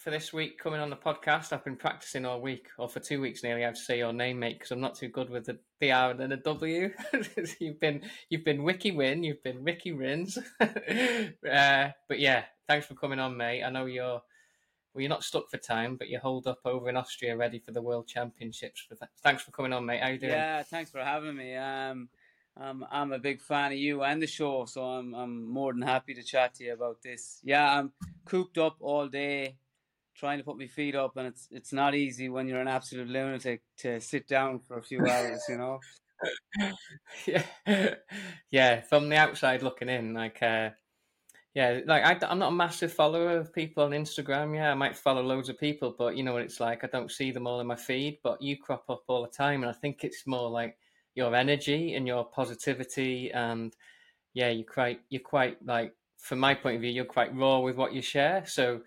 for this week coming on the podcast. I've been practicing all week, or for two weeks nearly. I have to say your name, mate, because I'm not too good with the, the R and the W. you've been you've been Wiki Win, you've been Ricky Rins. uh, but yeah, thanks for coming on, mate. I know you're well, you're not stuck for time, but you're hold up over in Austria, ready for the World Championships. Thanks for coming on, mate. How you doing? Yeah, thanks for having me. Um, um, I'm a big fan of you and the show, so I'm I'm more than happy to chat to you about this. Yeah, I'm cooped up all day trying to put my feet up, and it's it's not easy when you're an absolute lunatic to sit down for a few hours, you know. yeah, yeah. From the outside looking in, like, uh, yeah, like I, am not a massive follower of people on Instagram. Yeah, I might follow loads of people, but you know what it's like. I don't see them all in my feed, but you crop up all the time, and I think it's more like your energy and your positivity, and yeah, you're quite, you're quite like, from my point of view, you're quite raw with what you share. So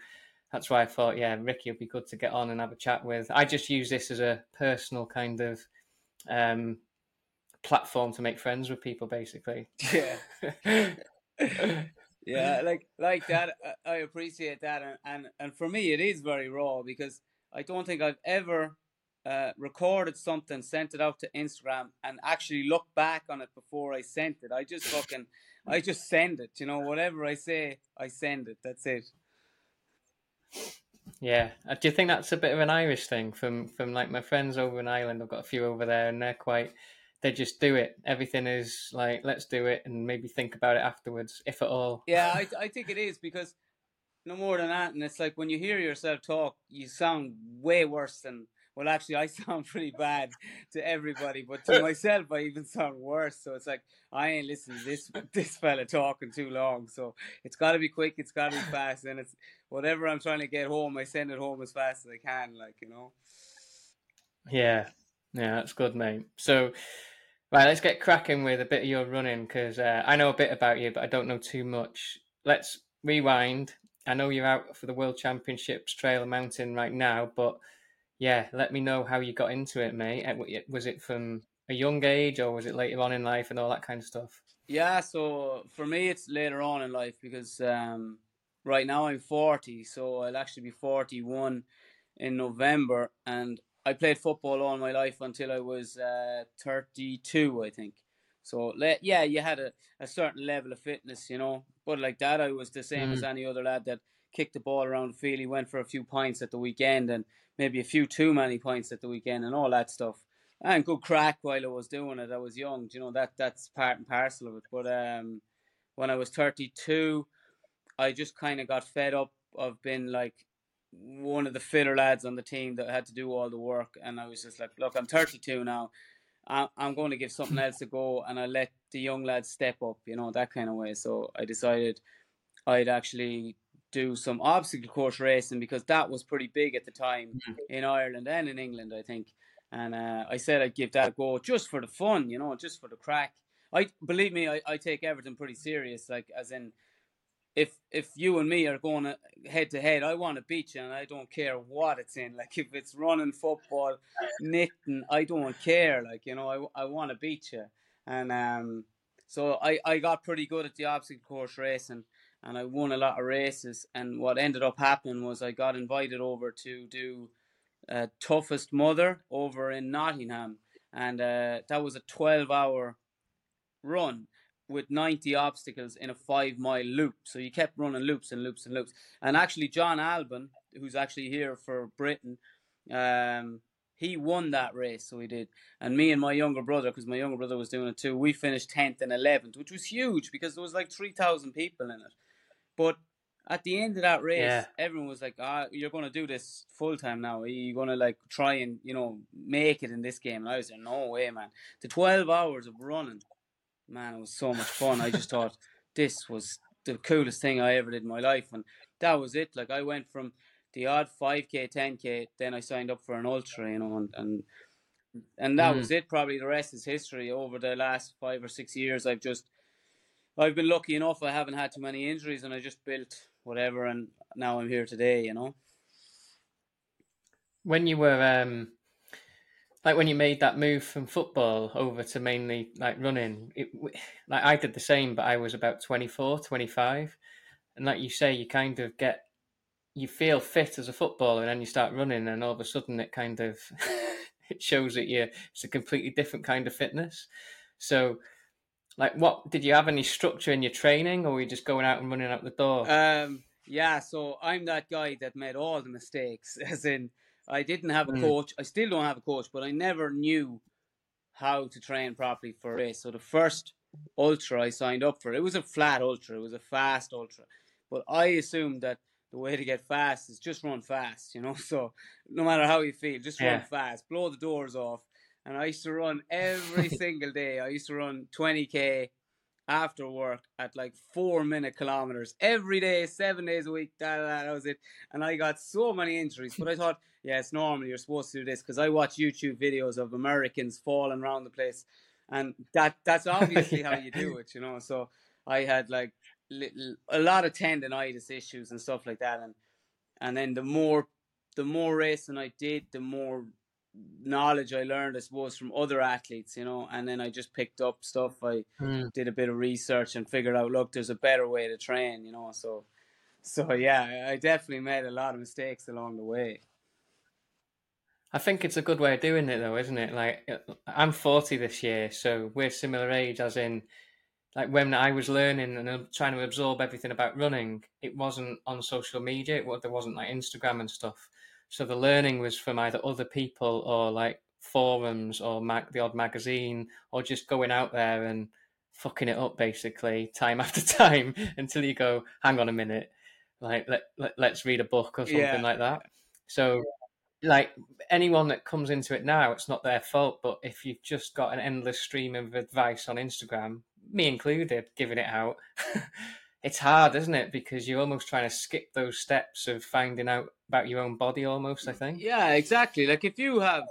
that's why I thought, yeah, Ricki would be good to get on and have a chat with. I just use this as a personal kind of um, platform to make friends with people, basically. Yeah. yeah, like like that. I appreciate that, and, and and for me, it is very raw because I don't think I've ever uh, recorded something, sent it out to Instagram, and actually looked back on it before I sent it. I just fucking, I just send it. You know, whatever I say, I send it. That's it. Yeah, uh, do you think that's a bit of an Irish thing from from like my friends over in Ireland? I've got a few over there, and they're quite. They just do it. Everything is like, let's do it, and maybe think about it afterwards, if at all. Yeah, I I think it is because no more than that, and it's like when you hear yourself talk, you sound way worse than well, actually, I sound pretty bad to everybody, but to myself, I even sound worse. So it's like I ain't listening to this this fella talking too long. So it's got to be quick. It's got to be fast, and it's whatever I'm trying to get home. I send it home as fast as I can. Like you know. Yeah, yeah, that's good, mate. So. Right, let's get cracking with a bit of your running because uh, I know a bit about you, but I don't know too much. Let's rewind. I know you're out for the World Championships Trail Mountain right now, but yeah, let me know how you got into it, mate. Eh, was it from a young age or was it later on in life and all that kind of stuff? Yeah, so for me, it's later on in life because um, right now I'm 40, so I'll actually be 41 in November. And I played football all my life until I was uh, 32, I think. So yeah, you had a, a certain level of fitness, you know. But like that, I was the same mm. as any other lad that kicked the ball around the field. He went for a few pints at the weekend and maybe a few too many points at the weekend and all that stuff. And good crack while I was doing it. I was young, you know that that's part and parcel of it. But um, when I was thirty two, I just kind of got fed up of being like one of the fitter lads on the team that had to do all the work, and I was just like, look, I'm thirty two now. I'm going to give something else a go, and I let the young lads step up, you know, that kind of way. So I decided I'd actually do some obstacle course racing because that was pretty big at the time mm-hmm. in Ireland and in England, I think. And uh, I said I'd give that a go just for the fun, you know, just for the crack. I believe me, I, I take everything pretty serious. Like as in, if if you and me are going head to head, I want to beat you, and I don't care what it's in. Like if it's running, football, knitting, I don't care. Like you know, I I want to beat you, and um, so I I got pretty good at the obstacle course racing, and I won a lot of races. And what ended up happening was I got invited over to do uh, Toughest Mudder over in Nottingham, and uh, that was a twelve hour run with 90 obstacles in a five mile loop. So you kept running loops and loops and loops. And actually, John Albon, who's actually here for Britain, um, he won that race. So he did. And me and my younger brother, because my younger brother was doing it too, we finished 10th and 11th, which was huge because there was like 3,000 people in it. But at the end of that race, yeah. everyone was like, "Ah, you're going to do this full time now. You're going to like try and you know make it in this game." And I was like, "No way, man! The 12 hours of running man, it was so much fun. I just thought this was the coolest thing I ever did in my life, and that was it. Like I went from the odd five k, ten k, then I signed up for an ultra, you know, and and and that mm. was it. Probably the rest is history. Over the last five or six years, I've just I've been lucky enough. I haven't had too many injuries, and I just built whatever, and now I'm here today. You know. When you were um like when you made that move from football over to mainly like running it, like i did the same but i was about 24 25 and like you say you kind of get you feel fit as a footballer and then you start running and all of a sudden it kind of it shows that you it's a completely different kind of fitness so like what did you have any structure in your training or were you just going out and running out the door um yeah so i'm that guy that made all the mistakes as in I didn't have a mm. coach. I still don't have a coach, but I never knew how to train properly for a race. So the first ultra I signed up for, it was a flat ultra. It was a fast ultra. But I assumed that the way to get fast is just run fast, you know. So no matter how you feel, just yeah. run fast, blow the doors off. And I used to run every single day. I used to run 20k after work at like four minute kilometers every day, seven days a week. That, was it. And I got so many injuries. But I thought, yeah, it's normal. You're supposed to do this because I watch YouTube videos of Americans falling around the place, and that that's obviously how you do it, you know. So I had like little, a lot of tendonitis issues and stuff like that, and and then the more the more racing I did, the more knowledge I learned, I suppose, from other athletes, you know, and then I just picked up stuff. I mm. did a bit of research and figured out, look, there's a better way to train, you know. So, so yeah, I definitely made a lot of mistakes along the way. I think it's a good way of doing it, though, isn't it? Like, I'm 40 this year, so we're similar age, as in, like, when I was learning and trying to absorb everything about running, it wasn't on social media. It, there wasn't like Instagram and stuff. So the learning was from either other people or like forums or mag- the odd magazine or just going out there and fucking it up basically time after time until you go, hang on a minute, like let, let us read a book or something yeah. like that. So like anyone that comes into it now, it's not their fault. But if you've just got an endless stream of advice on Instagram, me included, giving it out, it's hard, isn't it? Because you're almost trying to skip those steps of finding out about your own body, almost. I think. Yeah, exactly. Like if you have,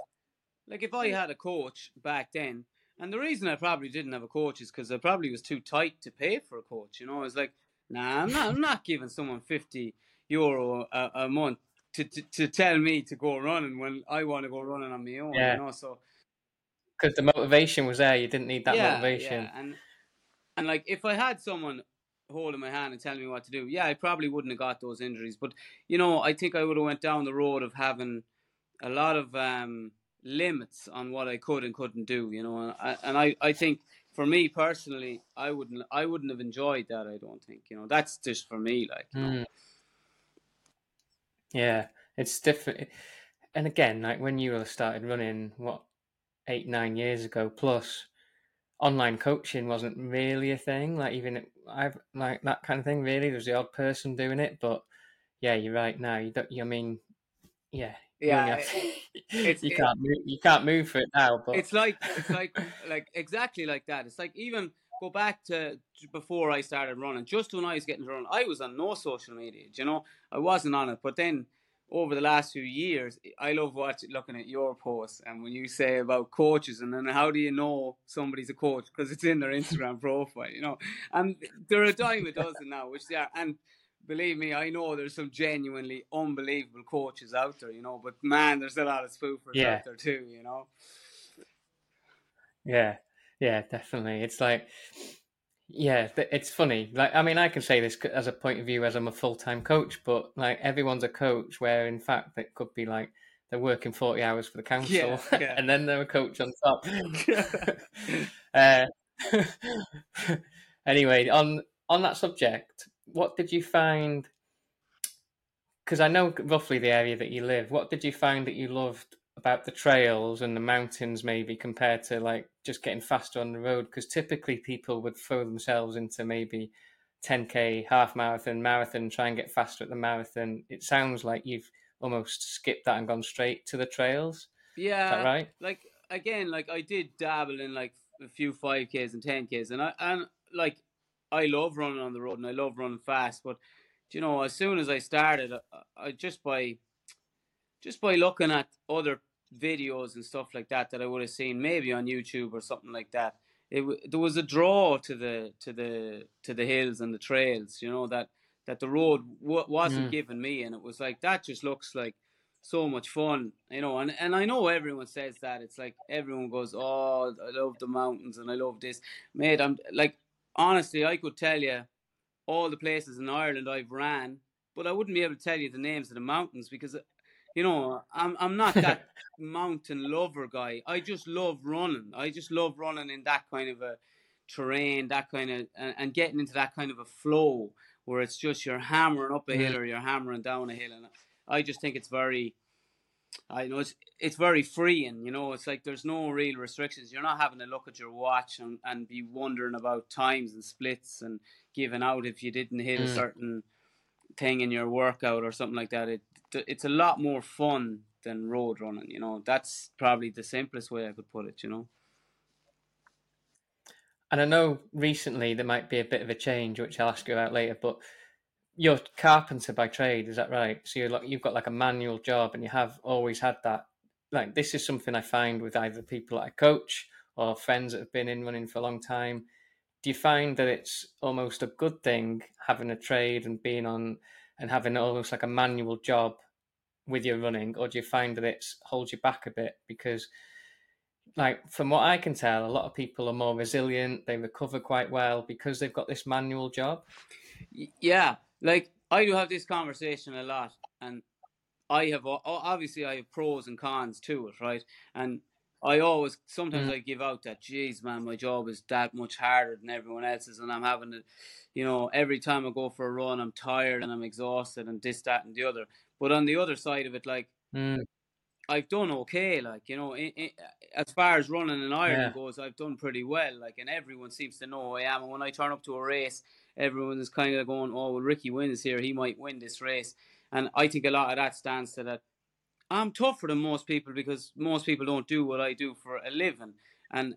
like if I had a coach back then, and the reason I probably didn't have a coach is because I probably was too tight to pay for a coach. You know, I was like, nah, I'm not, I'm not giving someone fifty euro a, a month to, to, to tell me to go running when I want to go running on my own. Yeah. You know, so because the motivation was there, you didn't need that yeah, motivation. Yeah. And and like if I had someone holding my hand and telling me what to do, yeah, I probably wouldn't have got those injuries. But you know, I think I would have went down the road of having a lot of um, limits on what I could and couldn't do. You know, and I, I, think for me personally, I wouldn't I wouldn't have enjoyed that. I don't think. You know, that's just for me. Like. Mm. Yeah, it's different. And again, like when you started running, what eight nine years ago plus online coaching wasn't really a thing. Like even I've like that kind of thing. Really, there's the odd person doing it, but yeah, you're right. Now you don't. You mean, yeah, yeah, you, you can't move. You can't move for it now. But it's like it's like like exactly like that. It's like even go back to before I started running. Just when I was getting to run, I was on no social media. You know, I wasn't on it. But then over the last few years, I love watching looking at your posts and when you say about coaches and then how do you know somebody's a coach because it's in their Instagram profile, you know, and they're a dime a dozen now, which they are, and believe me, I know there's some genuinely unbelievable coaches out there, you know, but man, there's a lot of spoofers yeah. out there too, you know. Yeah, yeah, definitely. It's like, yeah, it's funny. Like, I mean, I can say this as a point of view as I'm a full time coach, but like everyone's a coach, where in fact it could be like they're working 40 hours for the council yeah, yeah. and then they're a coach on top. uh, anyway, on on that subject, what did you find? Because I know roughly the area that you live. What did you find that you loved about the trails and the mountains, maybe compared to like just getting faster on the road? Because typically people would throw themselves into maybe 10k, half marathon, marathon, try and get faster at the marathon. It sounds like you've almost skipped that and gone straight to the trails. Yeah, right? Like again, like I did dabble in like a few 5ks and 10ks, and I and like I love running on the road and I love running fast. But you know, as soon as I started, I, I just by just by looking at other videos and stuff like that that I would have seen maybe on YouTube or something like that, it there was a draw to the to the to the hills and the trails. You know that that the road w- wasn't mm. giving me, and it was like that just looks like so much fun, you know. And and I know everyone says that. It's like everyone goes, "Oh, I love the mountains and I love this." Mate, I'm like honestly, I could tell you all the places in Ireland I've ran, but I wouldn't be able to tell you the names of the mountains because, you know, I'm I'm not that mountain lover guy. I just love running. I just love running in that kind of a terrain, that kind of, and, and getting into that kind of a flow where it's just you're hammering up a hill or you're hammering down a hill, and I just think it's very I know it's it's very freeing, you know. It's like there's no real restrictions. You're not having to look at your watch and, and be wondering about times and splits and giving out if you didn't hit mm. a certain thing in your workout or something like that. It it's a lot more fun than road running, you know. That's probably the simplest way I could put it, you know. And I know recently there might be a bit of a change, which I'll ask you about later, but you're carpenter by trade, is that right? So you're like you've got like a manual job, and you have always had that. Like this is something I find with either people that I coach or friends that have been in running for a long time. Do you find that it's almost a good thing having a trade and being on and having almost like a manual job with your running, or do you find that it holds you back a bit because? like from what I can tell, a lot of people are more resilient. They recover quite well because they've got this manual job. Yeah, like I do have this conversation a lot, and I have obviously I have pros and cons to it, right? And I always sometimes mm. I give out that, geez, man, my job is that much harder than everyone else's, and I'm having to, you know, every time I go for a run, I'm tired and I'm exhausted and this, that, and the other. But on the other side of it, like. Mm. I've done okay, like you know, in, in, as far as running in Ireland yeah. goes, I've done pretty well. Like, and everyone seems to know who I am. And when I turn up to a race, everyone is kind of going, "Oh, well, Ricki Wynne's here; he might win this race." And I think a lot of that stands to that. I'm tougher than most people because most people don't do what I do for a living, and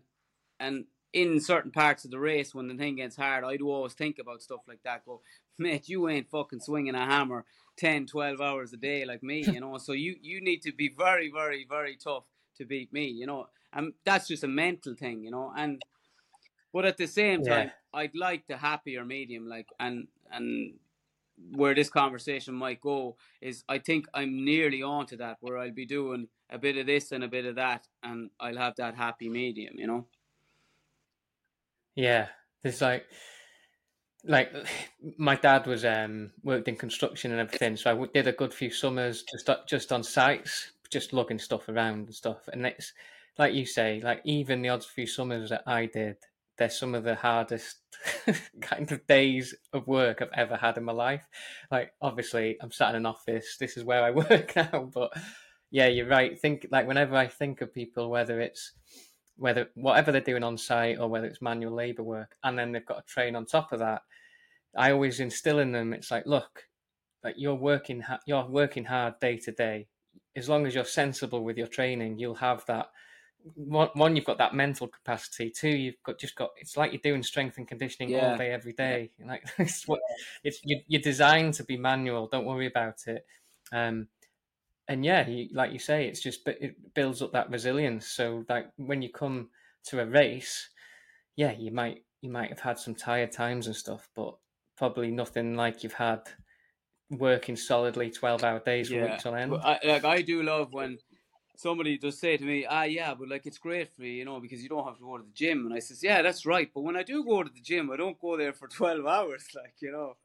and in certain parts of the race when the thing gets hard, I do always think about stuff like that. Go, mate, you ain't fucking swinging a hammer 10, 12 hours a day like me, you know. so you you need to be very, very, very tough to beat me, you know. And that's just a mental thing, you know. And but at the same time, yeah. I'd like the happier medium, like and and where this conversation might go is I think I'm nearly on to that where I'll be doing a bit of this and a bit of that and I'll have that happy medium, you know? Yeah. There's like like my dad was um worked in construction and everything, so I did a good few summers just just on sites, just looking stuff around and stuff. And it's like you say, like even the odd few summers that I did, they're some of the hardest kind of days of work I've ever had in my life. Like, obviously, I'm sat in an office. This is where I work now. But yeah, you're right. Think like whenever I think of people, whether it's whether whatever they're doing on site or whether it's manual labor work, and then they've got a train on top of that, I always instill in them. It's like, look, like you're working, you're working hard day to day. As long as you're sensible with your training, you'll have that one, one, you've got that mental capacity. Two, you've got just got. It's like you're doing strength and conditioning yeah. all day, every day. Like it's what it's you, you're designed to be manual. Don't worry about it. Um, and yeah, you, like you say, it's just it builds up that resilience. So like when you come to a race, yeah, you might you might have had some tired times and stuff, but probably nothing like you've had working solidly twelve hour days for weeks on end. I, like I do love when somebody does say to me, ah, yeah, but like it's great for you, you know, because you don't have to go to the gym. And I says, yeah, that's right. But when I do go to the gym, I don't go there for 12 hours, like, you know.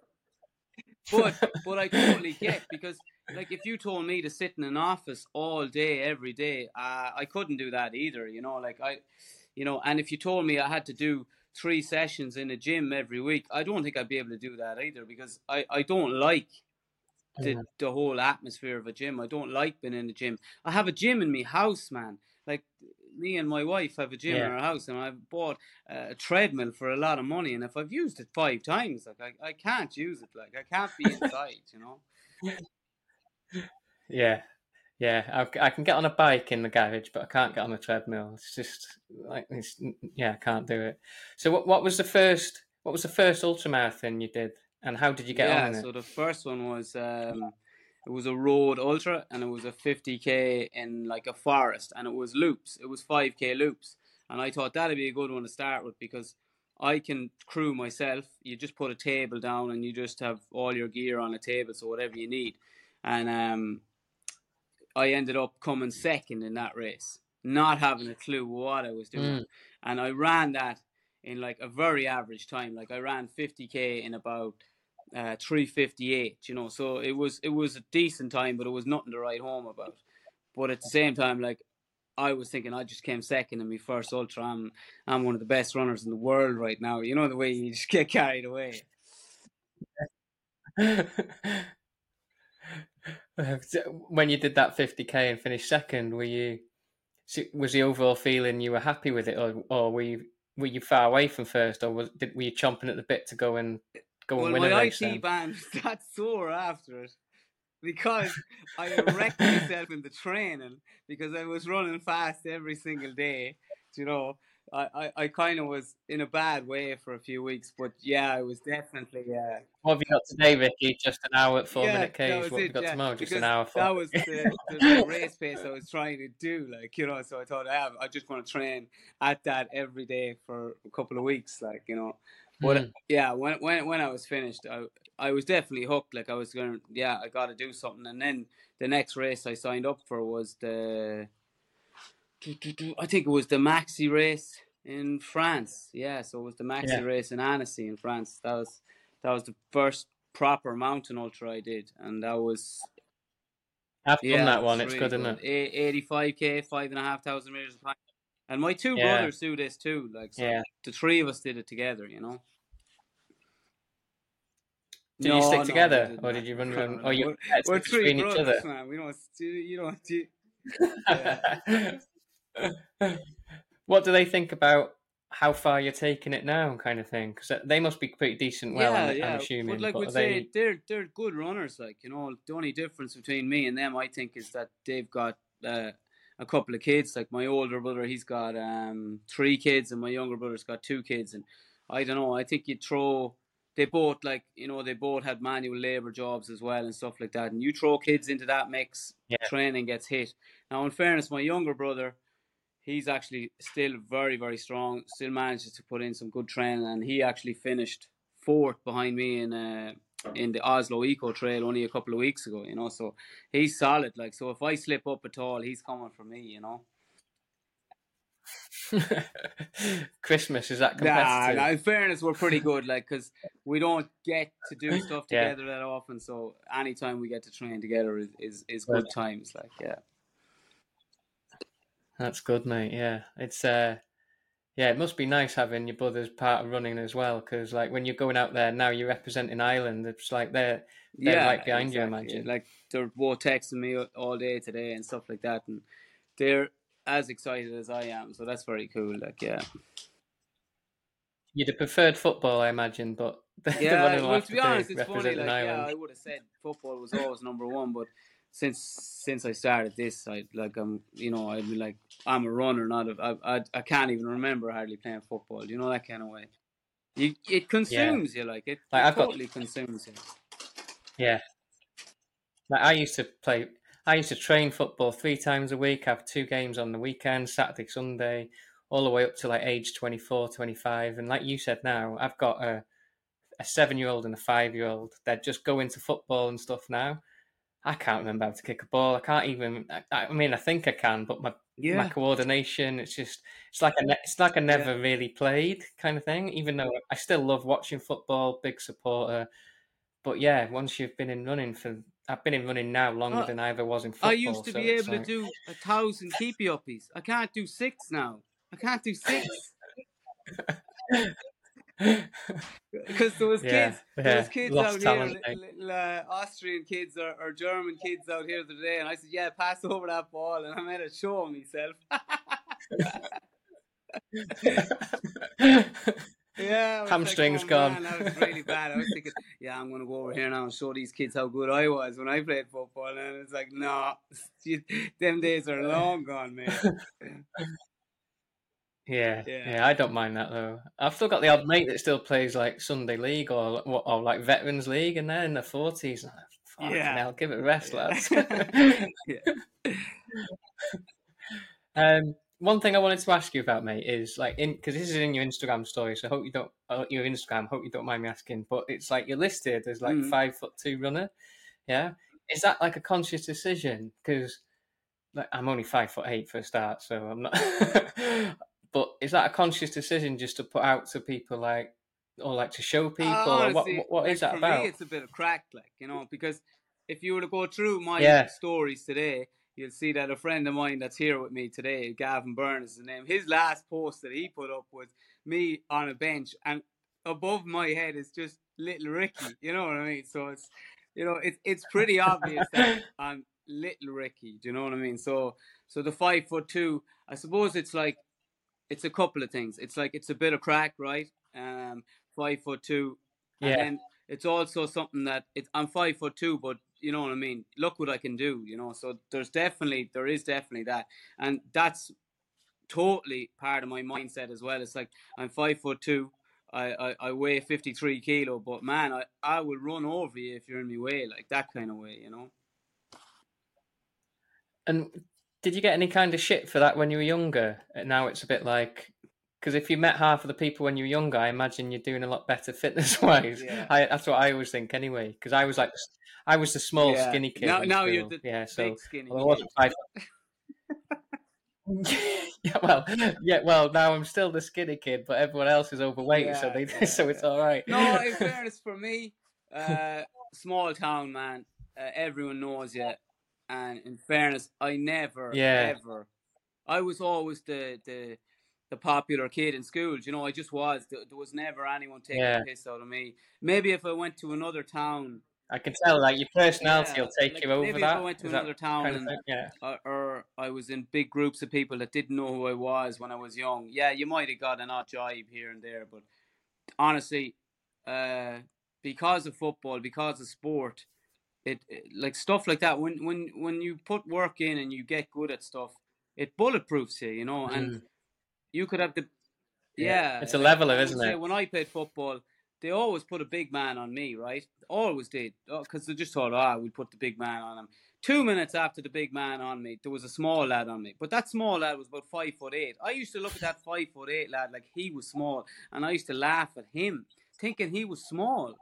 But, but I totally get because, like, if you told me to sit in an office all day, every day, uh, I couldn't do that either, you know, like I, you know, and if you told me I had to do three sessions in a gym every week, I don't think I'd be able to do that either because I, I don't like the, mm. the whole atmosphere of a gym. I don't like being in the gym. I have a gym in my house, man. Like me and my wife have a gym yeah. in our house, and I've bought a treadmill for a lot of money. And if I've used it five times, like I, I can't use it. Like I can't be inside, you know. Yeah, yeah. I, I can get on a bike in the garage, but I can't get on a treadmill. It's just like it's yeah, I can't do it. So what what was the first? What was the first ultramarathon you did? And how did you get yeah, on? Yeah, so the first one was um, it was a road ultra, and it was a 50k in like a forest, and it was loops. It was 5k loops, and I thought that'd be a good one to start with because I can crew myself. You just put a table down, and you just have all your gear on a table, so whatever you need. And um, I ended up coming second in that race, not having a clue what I was doing, mm. and I ran that in like a very average time. Like I ran 50k in about uh, 358 you know so it was it was a decent time but it was nothing to write home about. But at the same time like I was thinking I just came second in my first ultra. I'm I'm one of the best runners in the world right now. You know the way you just get carried away. When you did that 50k and finished second were you was the overall feeling you were happy with it or, or were you were you far away from first or was did were you chomping at the bit to go and go well, my. IT band got sore after it because I wrecked myself in the training because I was running fast every single day. You know, I, I, I kind of was in a bad way for a few weeks, but yeah, I was definitely. Uh, what have you got today, Ricki? Just an hour at four yeah, minute Ks. What have you got yeah, tomorrow? Just an hour. That was the, the, race pace I was trying to do, like you know. So I thought I have, I just want to train at that every day for a couple of weeks, like you know. But mm. yeah, when when when I was finished, I I was definitely hooked. Like I was going, to yeah, I got to do something. And then the next race I signed up for was the, I think it was the maxi race in France. Yeah, so it was the maxi yeah. race in Annecy in France. That was that was the first proper mountain ultra I did, and that was. I've yeah, done that one. It's really good, isn't it? Eighty-five k, five and a half thousand meters. And my two yeah. brothers do this too. Like, so yeah. the three of us did it together. You know. Did no, you stick no, together, or did you run? run or you we're, we're three each other? man. We don't. You don't. You, what do they think about how far you're taking it now, kind of thing? Because they must be pretty decent. Well, yeah, I'm, yeah. I'm assuming. But like we say, they're they're good runners. Like you know, the only difference between me and them, I think, is that they've got uh, a couple of kids. Like my older brother, he's got um, three kids, and my younger brother's got two kids. And I don't know. I think you throw they both like you know they both had manual labor jobs as well and stuff like that and you throw kids into that mix yeah. training gets hit now in fairness my younger brother he's actually still very very strong still manages to put in some good training and he actually finished fourth behind me in uh, in the Oslo Eco Trail only a couple of weeks ago you know so he's solid like so if I slip up at all he's coming for me you know Christmas is that competitive? Nah, nah, in fairness, we're pretty good, like because we don't get to do stuff together yeah. that often. So anytime we get to train together is is, is good times. Like yeah, that's good, mate. Yeah, it's uh, yeah, it must be nice having your brothers part of running as well. Because like when you're going out there now, you're representing Ireland. It's like they're they're yeah, right behind exactly. you. Imagine like they're both texting me all day today and stuff like that, and they're as excited as I am. So that's very cool. Like, yeah. You'd have preferred football, I imagine, but yeah. well, to be honest, it's funny. Like, yeah, I would have said football was always number one, but since since I started this, I like I'm, you know, I'd be like I'm a runner, not a. I I, I can't even remember hardly playing football. You know that kind of way. You it consumes yeah. you like it. Like, it totally got, consumes you. Yeah. Like I used to play I used to train football three times a week, have two games on the weekend, Saturday, Sunday, all the way up to like age 24, 25. And like you said now, I've got a, a seven year old and a five year old that just go into football and stuff now. I can't remember how to kick a ball. I can't even. I, I mean, I think I can, but my yeah. my coordination, it's just it's like a it's like I never yeah. really played kind of thing. Even though I still love watching football, big supporter. But yeah, once you've been in running for, I've been in running now longer uh, than I ever was in football. I used to so be able like... to do a thousand keepy uppies. I can't do six now. I can't do six. Because those yeah, kids, yeah. those kids Lost out talent, here, little, little uh, Austrian kids or, or, German kids out here today, and I said, "Yeah, pass over that ball," and I made a show of myself. yeah, hamstrings like, oh, gone. Man, that was really bad. I was thinking, yeah, I'm gonna go over here now and show these kids how good I was when I played football, and it's like, no, them days are long gone, man. Yeah, yeah, yeah, I don't mind that though. I've still got the odd mate that still plays like Sunday League or or like Veterans League, and they're in their forties. Yeah, hell, give it a rest, lads. yeah. um, one thing I wanted to ask you about, mate, is like in because this is in your Instagram story, so I hope you don't uh, your Instagram. Hope you don't mind me asking, but it's like you're listed as like mm. five foot two runner. Yeah, is that like a conscious decision? Because like I'm only five foot eight for a start, so I'm not. But is that a conscious decision just to put out to people like, or like to show people? Uh, honestly, what, what is that for about? Me, it's a bit of crack, like you know, because if you were to go through my yeah. stories today, you'll see that a friend of mine that's here with me today, Gavin Byrne is his name. His last post that he put up was me on a bench, and above my head is just little Ricki. You know what I mean? So it's you know it's it's pretty obvious that I'm little Ricki. Do you know what I mean? So so the five foot two, I suppose it's like it's a couple of things. It's like it's a bit of crack, right? Um, five foot two, yeah. and then it's also something that it's I'm five foot two, but you know what I mean. Look what I can do, you know. So there's definitely there is definitely that, and that's totally part of my mindset as well. It's like I'm five foot two. I, I, I weigh 53 kilo, but man, I, I will run over you if you're in my way, like that kind of way, you know. And did you get any kind of shit for that when you were younger? And now it's a bit like because if you met half of the people when you were younger, I imagine you're doing a lot better fitness wise. Yeah. that's what I always think anyway. Because I was like, I was the small, yeah. skinny kid. Now, now you're the yeah, so skinny. Well, I wasn't five. yeah, well, yeah, well. Now I'm still the skinny kid, but everyone else is overweight, yeah, so they, yeah, so it's all right. No, in fairness, for me, uh, small town man, uh, everyone knows you. And in fairness, I never, yeah. ever, I was always the the the popular kid in school. You know, I just was. There, was never anyone taking yeah. a piss out of me. Maybe if I went to another town. I can tell, like your personality yeah, will take like you over maybe that. If I went to Is another town, and, yeah. or, or, I was in big groups of people that didn't know who I was when I was young. Yeah, you might have got an odd jibe here and there, but honestly, uh, because of football, because of sport, it, it, like stuff like that when when when you put work in and you get good at stuff it bulletproofs you you know and mm. you could have the yeah, yeah it's a leveler isn't it when i played football they always put a big man on me right always did because oh, they just thought ah oh, we put the big man on him two minutes after the big man on me there was a small lad on me but that small lad was about five foot eight i used to look at that five foot eight lad like he was small and i used to laugh at him thinking he was small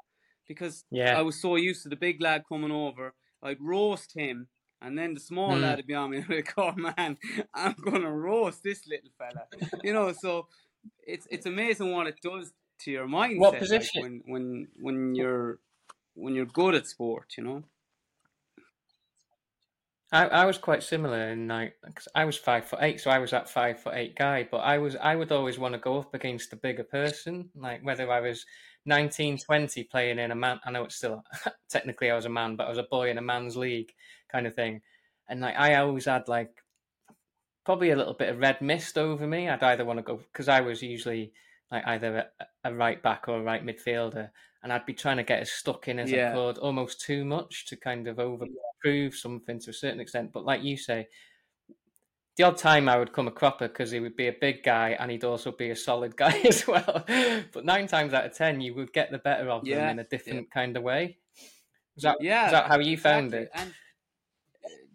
because yeah. I was so used to the big lad coming over. I'd roast him, and then the small mm. lad would be on me. And I'd go, man, I'm gonna roast this little fella. you know, so it's it's amazing what it does to your mindset. What position? Like when when when you're when you're good at sport, you know. I, I was quite similar in like cause I was five foot eight, so I was that five foot eight guy. But I was I would always want to go up against a bigger person, like whether I was 19, 20 playing in a man. I know it's still technically I was a man, but I was a boy in a man's league kind of thing. And like I always had like probably a little bit of red mist over me. I'd either want to go because I was usually like either a, a, right back or a right midfielder, and I'd be trying to get as stuck in as yeah. I could, almost too much to kind of overprove something to a certain extent. But like you say, the odd time I would come a cropper because he would be a big guy and he'd also be a solid guy as well. but nine times out of ten, you would get the better of yeah, them in a different yeah. kind of way. Is that, yeah, is that how you found exactly. it? And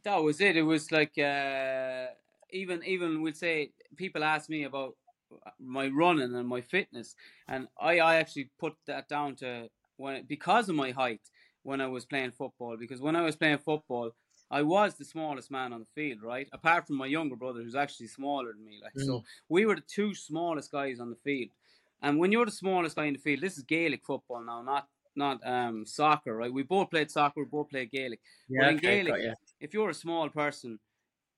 that was it. It was like uh, even even we'll say people ask me about my running and my fitness, and I I actually put that down to when because of my height when I was playing football. Because when I was playing football, I was the smallest man on the field, right? Apart from my younger brother, who's actually smaller than me. Like mm. so, we were the two smallest guys on the field. And when you're the smallest guy in the field, this is Gaelic football now, not not um, soccer, right? We both played soccer, we both played Gaelic. Yeah, but in okay, Gaelic, if you're a small person,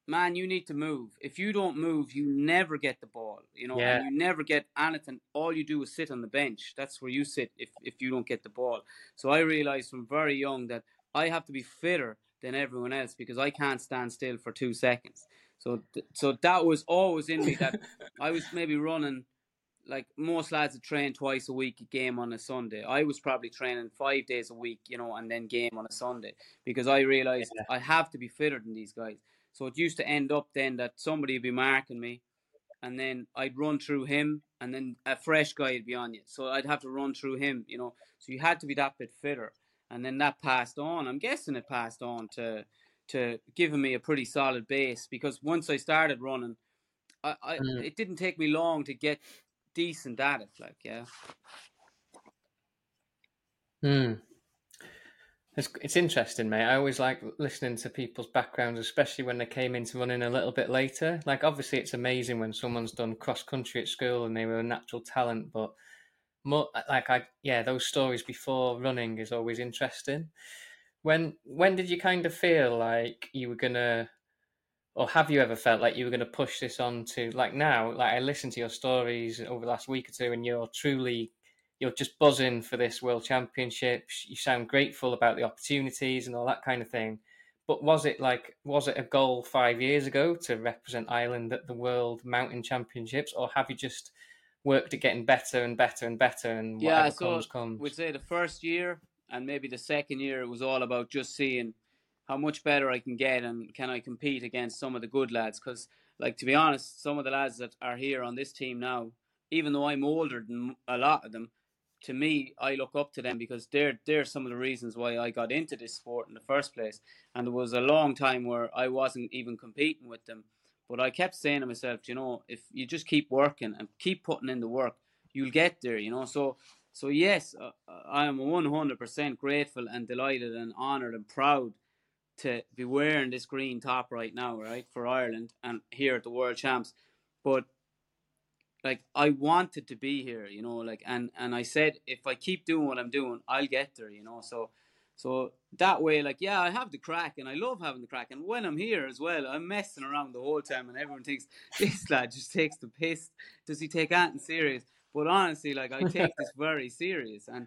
man, you need to move. If you don't move, you never get the ball, you know, yeah. and you never get anything. All you do is sit on the bench. That's where you sit if, if you don't get the ball. So I realized from very young that I have to be fitter than everyone else because I can't stand still for two seconds. So, so that was always in me that I was maybe running like most lads that train twice a week, game on a Sunday. I was probably training five days a week, you know, and then game on a Sunday because I realized yeah. I have to be fitter than these guys. So it used to end up then that somebody would be marking me, and then I'd run through him, and then a fresh guy would be on you. So I'd have to run through him, you know. So you had to be that bit fitter, and then that passed on. I'm guessing it passed on to to giving me a pretty solid base because once I started running, I, I mm. it didn't take me long to get decent at it. Like, yeah. Hmm. It's, it's interesting, mate. I always like listening to people's backgrounds, especially when they came into running a little bit later. Like, obviously, it's amazing when someone's done cross country at school and they were a natural talent, but more like I, yeah, those stories before running is always interesting. When when did you kind of feel like you were gonna or have you ever felt like you were to push this on to like now like i listened to your stories over the last week or two and you're truly you're just buzzing for this world championships you sound grateful about the opportunities and all that kind of thing but was it like was it a goal five years ago to represent ireland at the world mountain championships or have you just worked at getting better and better and better and yeah so comes comes we'd say the first year and maybe the second year it was all about just seeing how much better I can get and can I compete against some of the good lads? Because, like, to be honest, some of the lads that are here on this team now, even though I'm older than a lot of them, to me, I look up to them because they're they're some of the reasons why I got into this sport in the first place. And there was a long time where I wasn't even competing with them, but I kept saying to myself, you know, if you just keep working and keep putting in the work, you'll get there. You know, so so yes, uh, I am 100% grateful and delighted and honoured and proud to be wearing this green top right now, right, for Ireland and here at the World Champs. But like I wanted to be here, you know, like and and I said if I keep doing what I'm doing, I'll get there, you know. So so that way, like yeah, I have the crack and I love having the crack. And when I'm here as well, I'm messing around the whole time, and everyone thinks this lad just takes the piss. Does he take anything serious? But honestly, like I take this very serious, and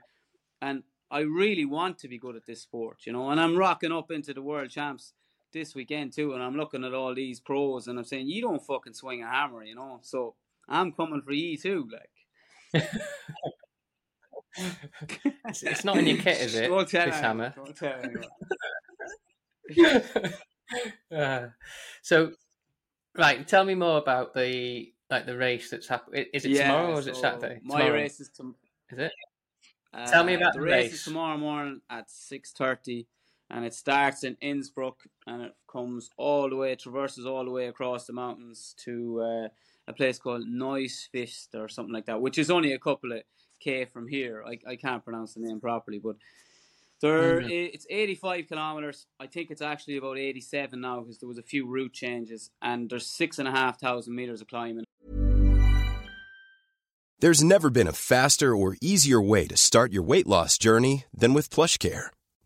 and I really want to be good at this sport, you know, and I'm rocking up into the world champs this weekend too, and I'm looking at all these pros and I'm saying, you don't fucking swing a hammer, you know, so I'm coming for you too, like. it's, not in your kit, is it? This anyone. hammer. Don't tell anyone. uh, so, right, tell me more about the like the race that's happening. Is it yeah, tomorrow or is so it Saturday? My tomorrow. race is tomorrow. Is it? Tell me uh, about the, the race. race tomorrow morning at six thirty, and it starts in Innsbruck, and it comes all the way, traverses all the way across the mountains to uh, a place called Neuschwist or something like that, which is only a couple of k from here. I I can't pronounce the name properly, but there mm-hmm. it's eighty five kilometers. I think it's actually about eighty seven now because there was a few route changes, and there's six and a half thousand meters of climbing. There's never been a faster or easier way to start your weight loss journey than with PlushCare.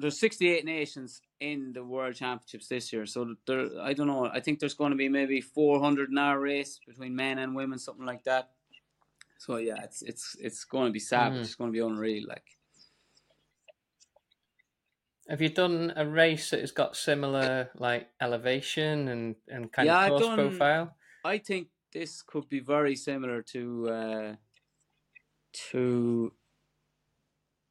there's 68 nations in the World Championships this year. So there, I don't know. I think there's going to be maybe 400 in our race between men and women, something like that. So yeah, it's it's it's going to be savage. Mm. It's going to be unreal. Like, have you done a race that has got similar like elevation and and kind yeah, of course done, profile? I think this could be very similar to uh, to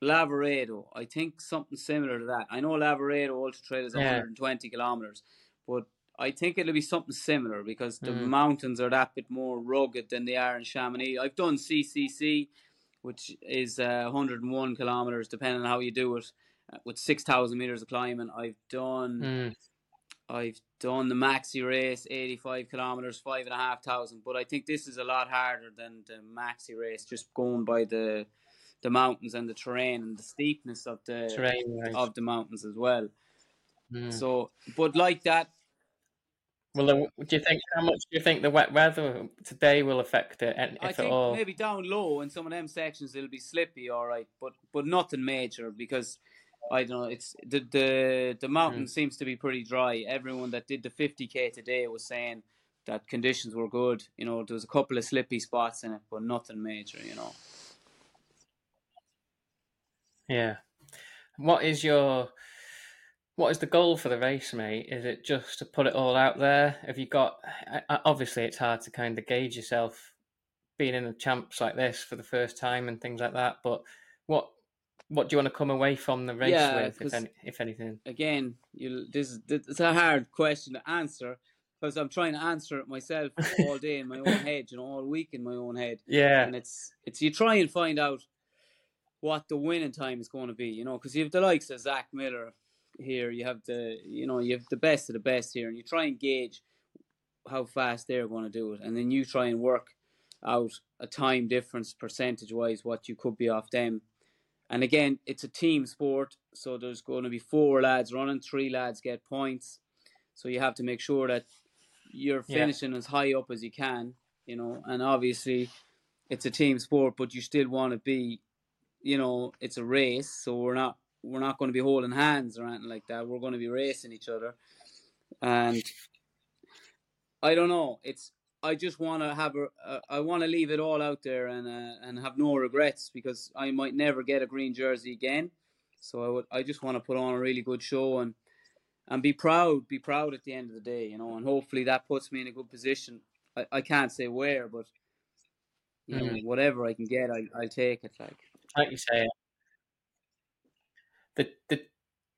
Lavaredo. I think something similar to that. I know Lavaredo Ultra Trail is yeah. 120 kilometers, but I think it'll be something similar because the mm. mountains are that bit more rugged than they are in Chamonix. I've done CCC, which is uh, 101 kilometers, depending on how you do it, uh, with 6,000 meters of climbing. I've done. Mm. I've done the maxi race, 85 kilometers, five and a half thousand. But I think this is a lot harder than the maxi race, just going by the the mountains and the terrain and the steepness of the terrain right. of the mountains as well. Mm. So, but like that. Well, do you think how much do you think the wet weather today will affect it, if I think at all? Maybe down low in some of them sections it'll be slippy, all right, but but nothing major because I don't know. It's the the the mountain mm. seems to be pretty dry. Everyone that did the 50k today was saying that conditions were good. You know, there was a couple of slippy spots in it, but nothing major. You know. Yeah. What is your what is the goal for the race, mate? Is it just to put it all out there? Have you got obviously it's hard to kind of gauge yourself being in the champs like this for the first time and things like that, but what what do you want to come away from the race yeah, with, if, any, if anything? Again, you this is it's a hard question to answer because I'm trying to answer it myself all day in my own head, you know, all week in my own head. Yeah, and it's it's you try and find out what the winning time is going to be, you know, because you have the likes of Zach Miller here, you have the, you know, you have the best of the best here, and you try and gauge how fast they're going to do it, and then you try and work out a time difference percentage wise what you could be off them. And again, it's a team sport, so there's going to be four lads running, three lads get points, so you have to make sure that you're finishing yeah. as high up as you can, you know, and obviously it's a team sport, but you still want to be you know, it's a race, so we're not we're not going to be holding hands or anything like that. We're going to be racing each other, and I don't know. It's I just want to have a, a I want to leave it all out there and uh, and have no regrets because I might never get a green jersey again. So I would I just want to put on a really good show and and be proud, be proud at the end of the day, you know, and hopefully that puts me in a good position. I, I can't say where, but you know, mm. whatever I can get, I I'll take it. Like like you say, the the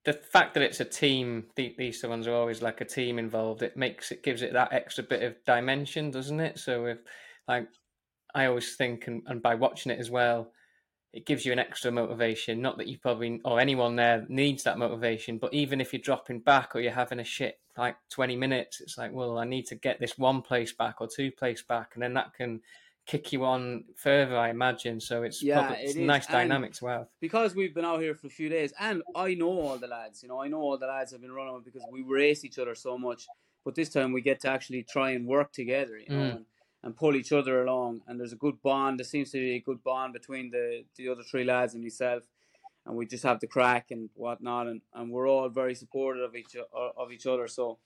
the fact that it's a team, the, these ones are always like a team involved. It makes it gives it that extra bit of dimension, doesn't it? So if like I always think, and, and by watching it as well, it gives you an extra motivation. Not that you probably or anyone there needs that motivation, but even if you're dropping back or you're having a shit like 20 minutes, it's like, well, I need to get this one place back or two place back, and then that can kick you on further, I imagine. So it's yeah, probably, it's it nice dynamic to have. Because we've been out here for a few days, and I know all the lads. You know, I know all the lads have been running because we race each other so much. But this time we get to actually try and work together. You know. Mm. And, and pull each other along, and there's a good bond. There seems to be a good bond between the, the other three lads and myself, and we just have the crack and whatnot, and, and we're all very supportive of each of each other. So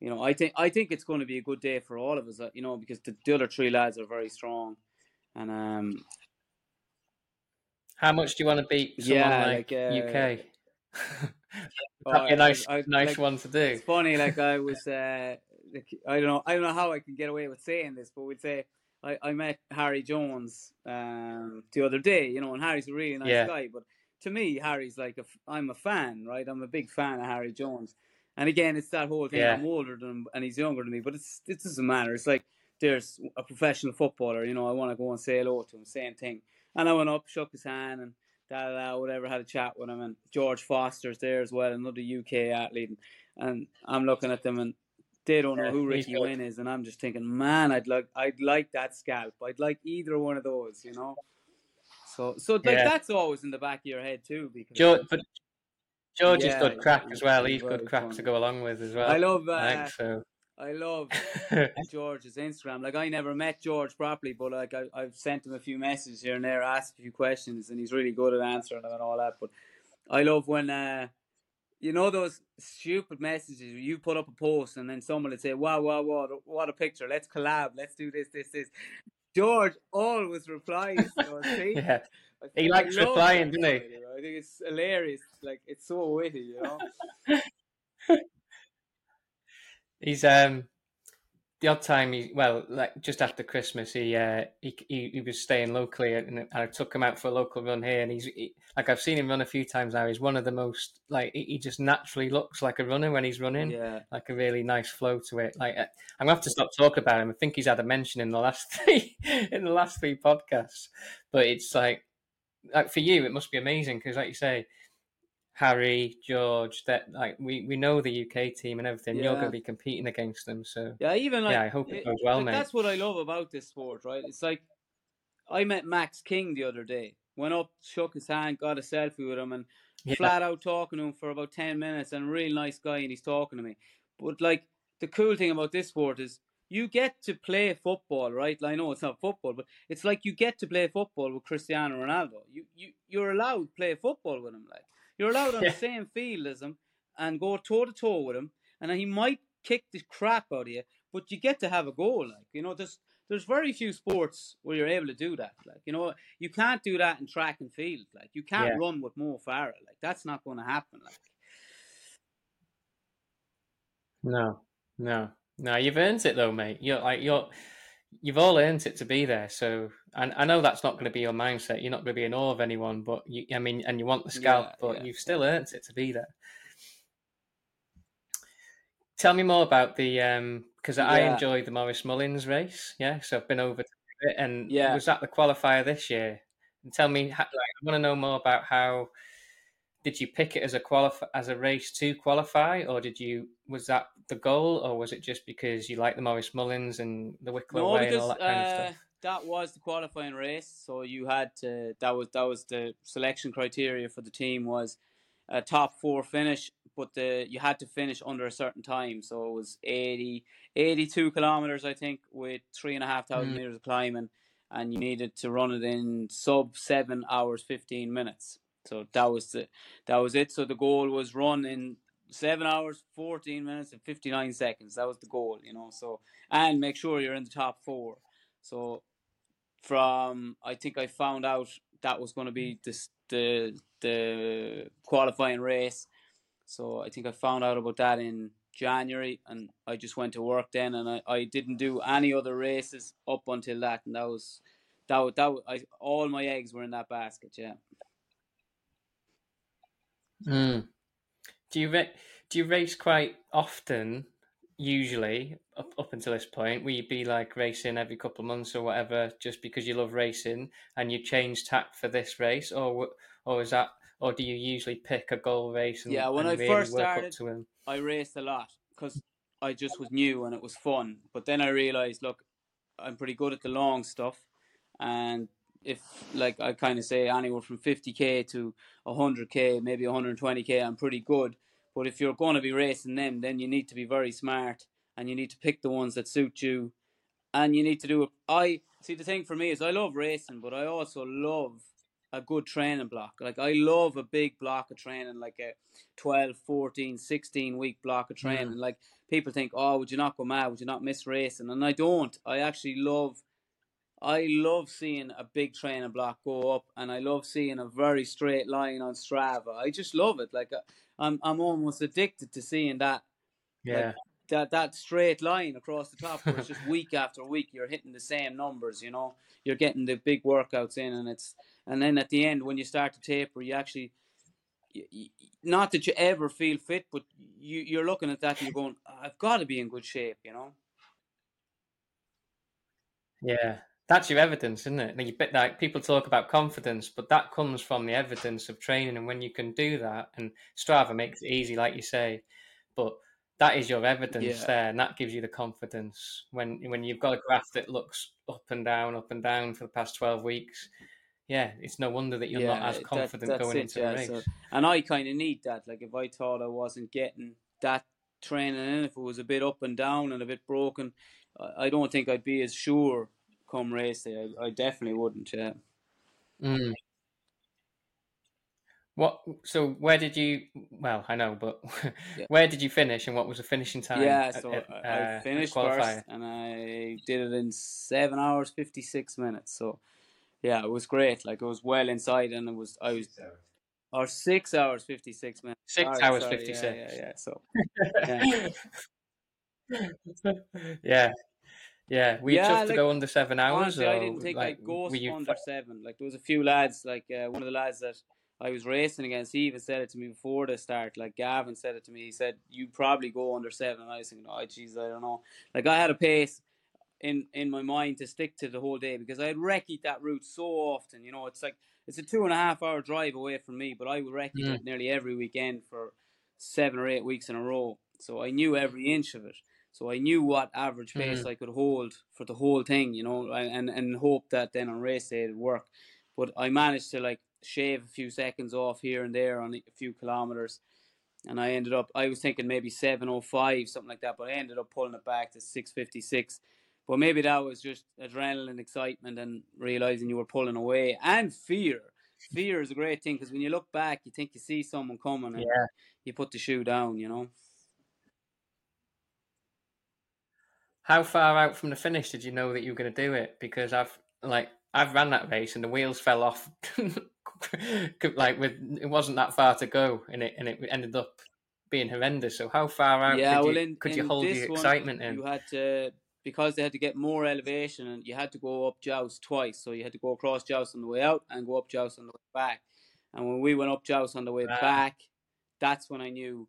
you know, I think I think it's going to be a good day for all of us. Uh, you know, because the, the other three lads are very strong, and um. How much do you want to beat someone yeah, like, like uh, UK? That'd be a nice, I, I, nice like, one to do. It's funny, like I was, uh, I don't know, I don't know how I can get away with saying this, but we'd say I, I met Harry Jones um, the other day, you know, and Harry's a really nice yeah. guy, but to me, Harry's like a, I'm a fan, right? I'm a big fan of Harry Jones, and again, it's that whole thing. Yeah. I'm older than him and he's younger than me, but it's it doesn't matter. It's like there's a professional footballer. You know, I want to go and say hello to him. Same thing. And I went up, shook his hand, and da da whatever. Had a chat with him, and George Foster's there as well, another UK athlete. And I'm looking at them, and they don't know who Ricki Wynne is, and I'm just thinking, man, I'd like I'd like that scalp. I'd like either one of those, you know. So so like yeah. that's always in the back of your head too, because George, but George yeah, is good crack as well. He's good crack fun. to go along with as well. I love. Uh, so. I love George's Instagram. Like I never met George properly, but like I, have sent him a few messages here and there, asked a few questions, and he's really good at answering them and all that. But I love when uh, you know those stupid messages you put up a post and then someone would say, "Wow, wow, wow, what a picture! Let's collab. Let's do this, this, this." George always replies. yeah, he likes replying, doesn't he? I think it's hilarious. Like it's so witty, you know. He's um the odd time he well like just after Christmas he uh he he, he was staying locally and I took him out for a local run here and he's he, like I've seen him run a few times now he's one of the most like he just naturally looks like a runner when he's running yeah like a really nice flow to it like uh, I'm gonna have to stop talking about him I think he's had a mention in the last three in the last three podcasts but it's like like for you it must be amazing because like you say Harry, George, that like we, we know the UK team and everything. Yeah. You're going to be competing against them, so yeah. Even like, yeah, I hope it goes well, like, mate. That's what I love about this sport, right? It's like I met Max King the other day. Went up, shook his hand, got a selfie with him, and yeah. flat out talking to him for about ten minutes. And a real nice guy, and he's talking to me. But like the cool thing about this sport is you get to play football, right? I know it's not football, but it's like you get to play football with Cristiano Ronaldo. You you you're allowed to play football with him, like you're allowed on the same field as him and go toe to toe with him, and he might kick the crap out of you, but you get to have a goal. Like you know, there's there's very few sports where you're able to do that. Like you know, you can't do that in track and field. Like you can't yeah. run with Mo Farah. Like that's not going to happen. Like no, no, no. You've earned it though, mate. You're like you're you've all earned it to be there. So, and I know that's not going to be your mindset. You're not going to be in awe of anyone, but you, I mean, and you want the scalp, yeah, but yeah. you've still earned it to be there. Tell me more about the um because yeah. I enjoyed the Maurice Mullins race. Yeah, so I've been over to it, and yeah. was that the qualifier this year? And tell me, like, I want to know more about how did you pick it as a qualify as a race to qualify, or did you was that the goal, or was it just because you like the Maurice Mullins and the Wicklow no, way because, and all that kind uh, of stuff? That was the qualifying race, so you had to. That was that was the selection criteria for the team was a top four finish, but the you had to finish under a certain time. So it was 80, 82 kilometers, I think, with three and a half thousand mm. meters of climbing, and you needed to run it in sub seven hours fifteen minutes. So that was the that was it. So the goal was run in seven hours, fourteen minutes, and fifty nine seconds. That was the goal, you know. So and make sure you're in the top four. So from I think I found out that was going to be this the the qualifying race. So I think I found out about that in January, and I just went to work then, and I, I didn't do any other races up until that, and that was that that I all my eggs were in that basket. Yeah. Mm. Do you ra- do you race quite often? Usually, up up until this point, will you be like racing every couple of months or whatever, just because you love racing, and you change tack for this race, or or is that, or do you usually pick a goal race? And, yeah, when I really first started, I raced a lot because I just was new and it was fun. But then I realized, look, I'm pretty good at the long stuff, and if like I kind of say anywhere from 50k to 100k, maybe 120k, I'm pretty good. But if you're going to be racing them, then you need to be very smart and you need to pick the ones that suit you, and you need to do it. I see the thing for me is I love racing, but I also love a good training block. Like I love a big block of training, like a 12, 14, 16 week block of training. Mm. Like people think, oh, would you not go mad? Would you not miss racing? And I don't. I actually love I love seeing a big training block go up, and I love seeing a very straight line on Strava. I just love it. Like uh, I'm, I'm almost addicted to seeing that. Yeah. Like, that that straight line across the top, where it's just week after week, you're hitting the same numbers. You know, you're getting the big workouts in, and it's and then at the end when you start to taper, you actually. Not that you ever feel fit, but you, you're looking at that and you're going, "I've got to be in good shape," you know. Yeah, that's your evidence, isn't it? Like, bit like people talk about confidence, but that comes from the evidence of training. And when you can do that, and Strava makes it easy, like you say, but that is your evidence yeah. there, and that gives you the confidence when when you've got a graph that looks up and down, up and down for the past twelve weeks. Yeah, it's no wonder that you're yeah, not as confident that, going it, into yeah, the race. So, and I kind of need that. Like if I thought I wasn't getting that training in, if it was a bit up and down and a bit broken, I don't think I'd be as sure come race day. I, I definitely wouldn't. Yeah. Mm. What? So where did you? Well, I know, but Yeah. where did you finish, and what was the finishing time? Yeah, so at, I- uh, I finished qualifier? first, and I did it in seven hours fifty six minutes. So yeah, it was great. Like it was well inside, and it was I was or six hours fifty six minutes. Six Sorry, hours 56. Yeah, yeah, yeah. So yeah. yeah, yeah. we Yeah, tough to go under seven hours? honestly, I didn't think like, I'd go under seven. Like there was a few lads, like uh, one of the lads that I was racing against. He even said it to me before the start. Like Gavin said it to me. He said you probably go under seven. And I was thinking, oh jeez, I don't know. Like I had a pace in in my mind to stick to the whole day because I had recce that route so often. You know, it's like it's a two and a half hour drive away from me, but I would recce Mm. it nearly every weekend for seven or eight weeks in a row. So I knew every inch of it. So I knew what average pace Mm. I could hold for the whole thing, you know, and and hope that then on race day it'd work. But I managed to like shave a few seconds off here and there on a few kilometers, and I ended up. I was thinking maybe seven oh five, something like that, but I ended up pulling it back to six fifty six. But maybe that was just adrenaline, excitement, and realizing you were pulling away, and fear. Fear is a great thing because when you look back, you think you see someone coming, and Yeah. you put the shoe down, you know. How far out from the finish did you know that you were going to do it? Because I've like I've ran that race and the wheels fell off. like with it wasn't that far to go, and it and it ended up being horrendous. So how far out? Yeah, could well, you, in, could you hold your one, excitement in? You had to because they had to get more elevation, and you had to go up Djouce twice. So you had to go across Djouce on the way out and go up Djouce on the way back. And when we went up Djouce on the way Ah. back, that's when I knew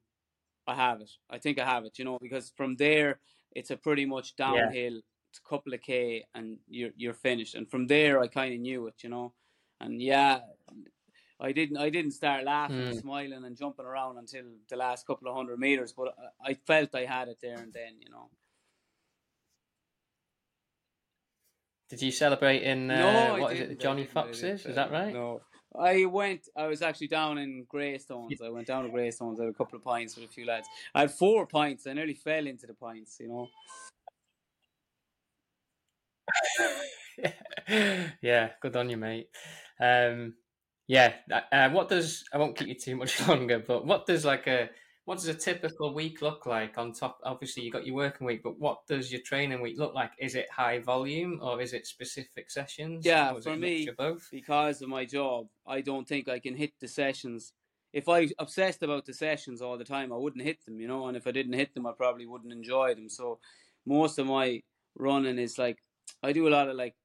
I have it. I think I have it. You know, because from there it's a pretty much downhill. It's a couple of k, and you're you're finished. And from there, I kind of knew it. You know, and yeah. I didn't. I didn't start laughing, and Mm. smiling, and jumping around until the last couple of hundred meters. But I I felt I had it there and then. You know. Did you celebrate in uh, no, what is it, Johnny Fox's? Is that right? No, I went. I was actually down in Greystones. I went down to Greystones. I had a couple of pints with a few lads. I had four pints. I nearly fell into the pints. You know. yeah, good on you, mate. Um, yeah, uh, what does I won't keep you too much longer, but what does like a what does a typical week look like? On top, obviously, you got your working week, but what does your training week look like? Is it high volume or is it specific sessions? Yeah, for me, both. because of my job, I don't think I can hit the sessions. If I obsessed about the sessions all the time, I wouldn't hit them, you know. And if I didn't hit them, I probably wouldn't enjoy them. So most of my running is like I do a lot of like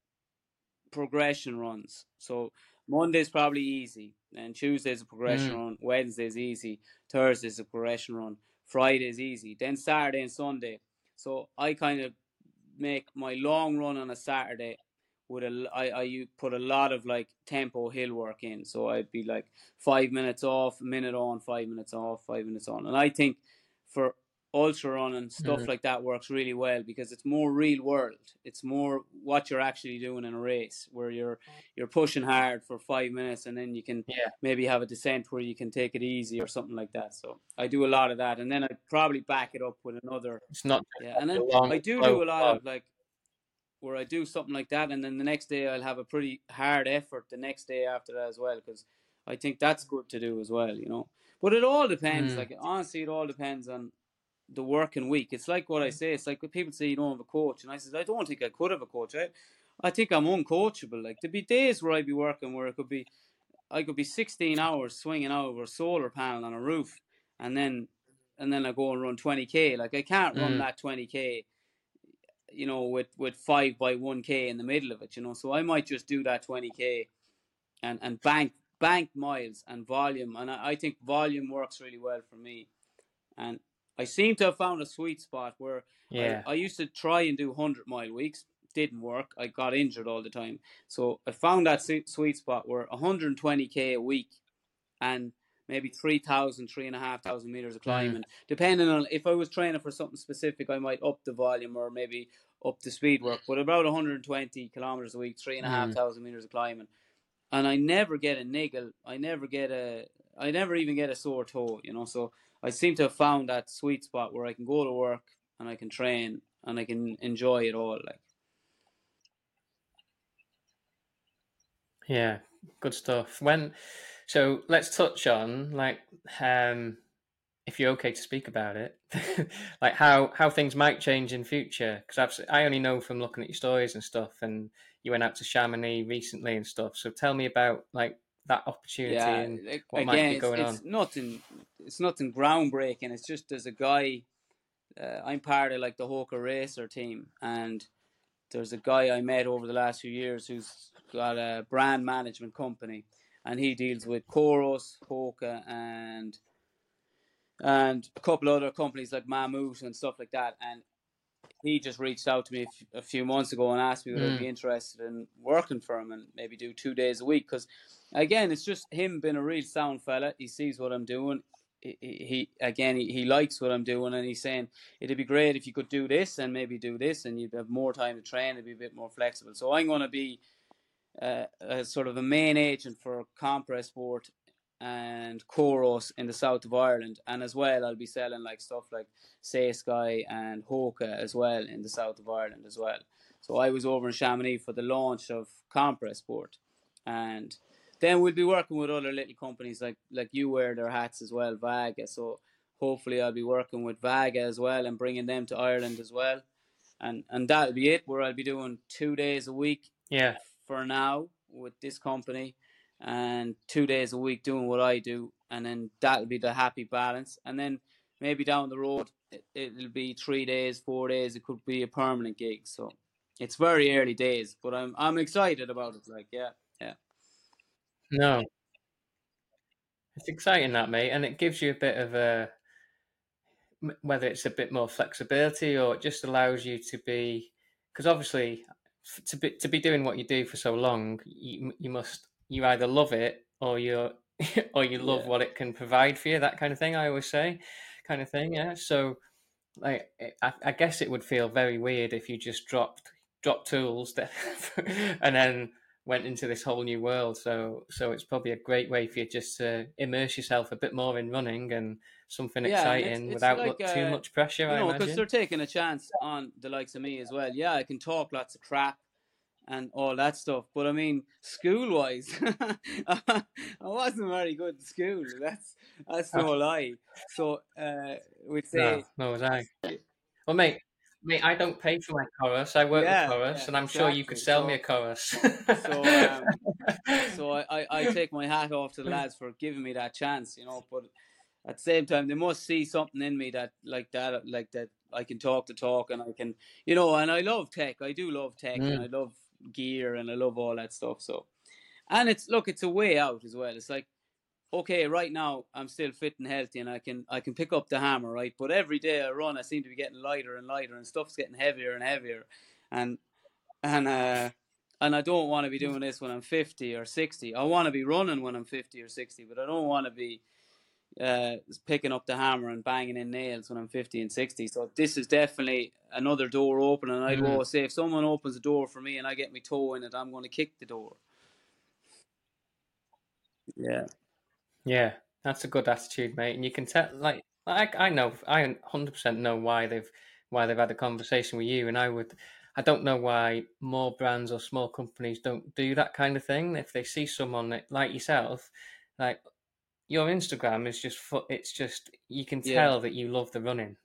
progression runs. So Monday's probably easy, and Tuesday's a progression Mm. run. Wednesday's easy. Thursday's a progression run. Friday's easy. Then Saturday and Sunday. So I kind of make my long run on a Saturday with a I, I put a lot of like tempo hill work in. So I'd be like five minutes off, a minute on, five minutes off, five minutes on. And I think for ultra run and stuff Mhm. like that works really well because it's more real world. It's more what you're actually doing in a race where you're you're pushing hard for five minutes and then you can Yeah. maybe have a descent where you can take it easy or something like that. So I do a lot of that and then I probably back it up with another It's not yeah, and then long, I do do a lot slog. of like where I do something like that, and then the next day I'll have a pretty hard effort the next day after that as well, because I think that's good to do as well, you know. But it all depends. Mm. Like honestly, it all depends on the working week. It's like what I say. It's like people say you don't have a coach, and I said I don't think I could have a coach. I, I think I'm uncoachable. Like there'd be days where I'd be working where it could be, I could be 16 hours swinging over a solar panel on a roof, and then and then I go and run 20k. Like I can't run Mm. that 20k you know, with with five by one k in the middle of it, you know. So I might just do that twenty k, and and bank bank miles and volume, and I, I think volume works really well for me, and I seem to have found a sweet spot where Yeah. I, I used to try and do hundred mile weeks, didn't work. I got injured all the time, so I found that sweet sweet spot where one hundred and twenty k a week, and maybe 3,000, 3,500 meters of mm. climbing. Depending on if I was training for something specific, I might up the volume or maybe up the speed work. But about 120 kilometers a week, 3,500 mm. meters of climbing. And I never get a niggle. I never get a, I never even get a sore toe, you know. So I seem to have found that sweet spot where I can go to work and I can train and I can enjoy it all. Like, Yeah, good stuff. When So let's touch on like um, if you're okay to speak about it, like how how things might change in future. Because I only know from looking at your stories and stuff, and you went out to Chamonix recently and stuff. So tell me about like that opportunity yeah, and what again, might be going it's, it's on. Nothing. It's nothing groundbreaking. It's just there's a guy. Uh, I'm part of like the Hoka Racer team, and there's a guy I met over the last few years who's got a brand management company, and he deals with Coros, Hoka, and and a couple other companies like Mammut and stuff like that. And he just reached out to me a few months ago and asked me would mm. I be interested in working for him and maybe do two days a week. Because again, it's just him being a real sound fella. He sees what I'm doing. He, he again he, he likes what I'm doing and he's saying it'd be great if you could do this and maybe do this and you'd have more time to train it'd be a bit more flexible so I'm going to be uh, a sort of a main agent for Compressport and Coros in the south of Ireland, and as well I'll be selling like stuff like SaySky and Hoka as well in the south of Ireland as well. So I was over in Chamonix for the launch of Compressport, and then we'll be working with other little companies like like you wear their hats as well, Vaga. So hopefully I'll be working with Vaga as well and bringing them to Ireland as well, and and that'll be it. Where I'll be doing two days a week. Yeah. For now with this company and two days a week doing what I do, and then that'll be the happy balance. And then maybe down the road, it, will be three days, four days. It could be a permanent gig. So it's very early days, but I'm I'm excited about it. Like, yeah, yeah. No, it's exciting that mate, and it gives you a bit of a whether it's a bit more flexibility or it just allows you to be because obviously to be to be doing what you do for so long, you you must you either love it or you or you love yeah. what it can provide for you. That kind of thing. I always say, kind of thing. Yeah. So, like, I, I guess it would feel very weird if you just dropped dropped tools that, and then went into this whole new world. So, so it's probably a great way for you just to immerse yourself a bit more in running and something yeah, exciting it's, it's without like, uh, too much pressure. You know, because they're taking a chance on the likes of me as well. Yeah, I can talk lots of crap and all that stuff. But I mean, school wise, I wasn't very good at school. That's that's no lie. So uh, we'd say no, no was I. Well, mate, mate, I don't pay for my Coros. I work yeah, with Coros, yeah, and I'm exactly. sure you could sell so, me a Coros. so, um, so I, I, I take my hat off to the lads for giving me that chance, you know. But at the same time, they must see something in me that like that, like that. I can talk the talk, and I can, you know, and I love tech. I do love tech, mm. and I love gear and I love all that stuff. So, and it's look, it's a way out as well. It's like, okay, right now I'm still fit and healthy, and I can I can pick up the hammer, right? But every day I run, I seem to be getting lighter and lighter, and stuff's getting heavier and heavier, and and uh and I don't want to be doing this when I'm 50 or 60. I want to be running when I'm 50 or 60, but I don't want to be uh, picking up the hammer and banging in nails when I'm 50 and 60. So this is definitely another door open. And I'd mm. always say if someone opens a door for me and I get my toe in it, I'm going to kick the door. Yeah. Yeah, that's a good attitude, mate. And you can tell, like, I, I know, I 100% know why they've why they've had a conversation with you. And I would, I don't know why more brands or small companies don't do that kind of thing. If they see someone like yourself, like your Instagram is just it's just you can tell yeah. that you love the running.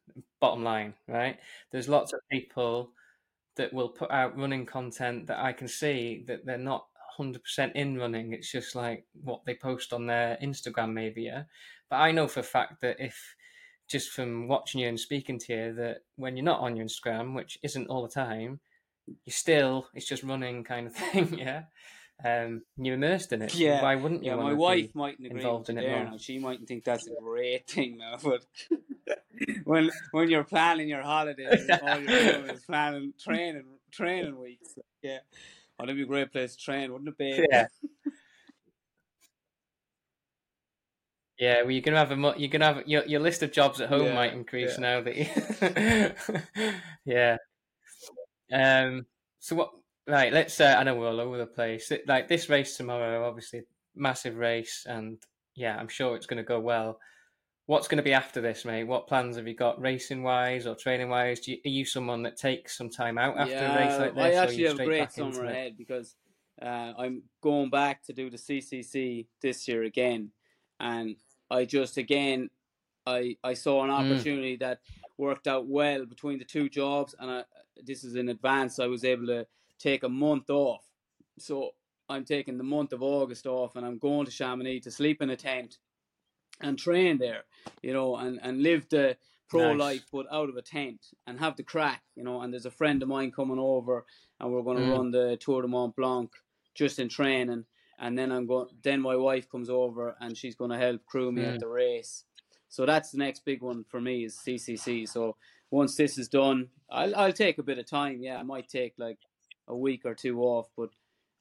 Bottom line, right? There's lots of people that will put out running content that I can see that they're not 100% in running. It's just like what they post on their Instagram, maybe. Yeah, but I know for a fact that if just from watching you and speaking to you that when you're not on your Instagram, which isn't all the time, you still it's just running kind of thing. Yeah um, you're immersed in it. Yeah. Why wouldn't you? Yeah, my wife mightn't agree involved in it there now. She mightn't think that's a great thing now, but when when you're planning your holidays, all you're doing is planning training training weeks. Yeah, oh, that'd be a great place to train, wouldn't it be? Yeah. Yeah, well, you can have a you can have your your list of jobs at home yeah, might increase yeah. now that you. yeah. Um. So what Right, let's. Uh, I know we're all over the place. Like this race tomorrow, obviously, massive race, and yeah, I'm sure it's going to go well. What's going to be after this, mate? What plans have you got, racing wise or training wise? You, are you someone that takes some time out after yeah, a race like this? I actually have a great summer ahead because uh, I'm going back to do the CCC this year again, and I just again, I I saw an Mm. opportunity that worked out well between the two jobs, and I, this is in advance. I was able to take a month off, so I'm taking the month of August off, and I'm going to Chamonix to sleep in a tent and train there, you know, and and live the pro Nice. life but out of a tent and have the crack, you know. And there's a friend of mine coming over, and we're going to Mm. run the Tour de Mont Blanc just in training. And then I'm going. Then my wife comes over, and she's going to help crew me Mm. at the race. So that's the next big one for me is CCC. So once this is done, I'll I'll take a bit of time. Yeah, I might take like a week or two off, but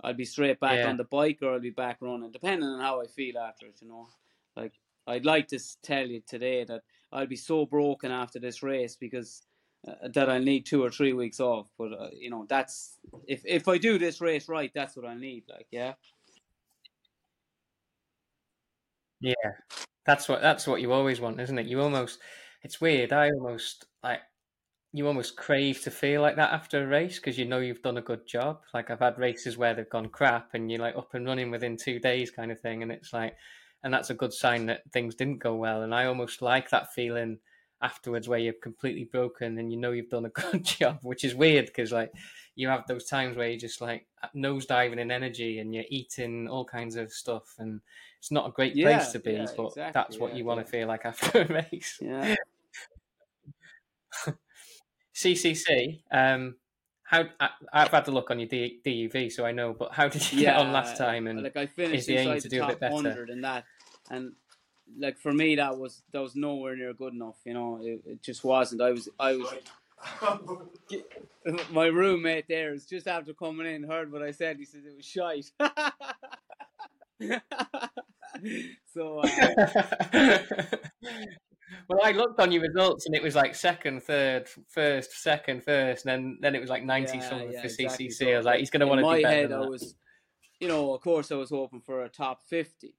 I'll be straight back Yeah. on the bike or I'll be back running, depending on how I feel after it. You know, like I'd like to tell you today that I'll be so broken after this race because uh, that I need two or three weeks off. But uh, you know, that's if if I do this race right, that's what I need. Like, yeah, Yeah, that's what that's what you always want, isn't it? You almost it's weird. I almost like you almost crave to feel like that after a race because you know you've done a good job. Like I've had races where they've gone crap and you're like up and running within two days, kind of thing, and it's like, and that's a good sign that things didn't go well. And I almost like that feeling afterwards where you're completely broken and you know you've done a good job, which is weird because like you have those times where you're just like nosediving in energy and you're eating all kinds of stuff and it's not a great Yeah, place to be, yeah, but exactly, that's what yeah, you want to feel like after a race. yeah. CCC, um, how I, I've had to look on your D, DUV, so I know. But how did you get on last time? And like I finished the aim inside to the do a top bit better? hundred in that, and like for me that was that was nowhere near good enough. You know, it, it just wasn't. I was I was. My roommate there is just after coming in heard what I said. He said it was shite. so uh, well, I looked on your results, and it was like second, third, first, second, first, and then then it was like ninety Yeah, something yeah, for exactly. CCC. So, I was like, he's going to want to my do better head, than I was, you know, of course, I was hoping for a top fifty,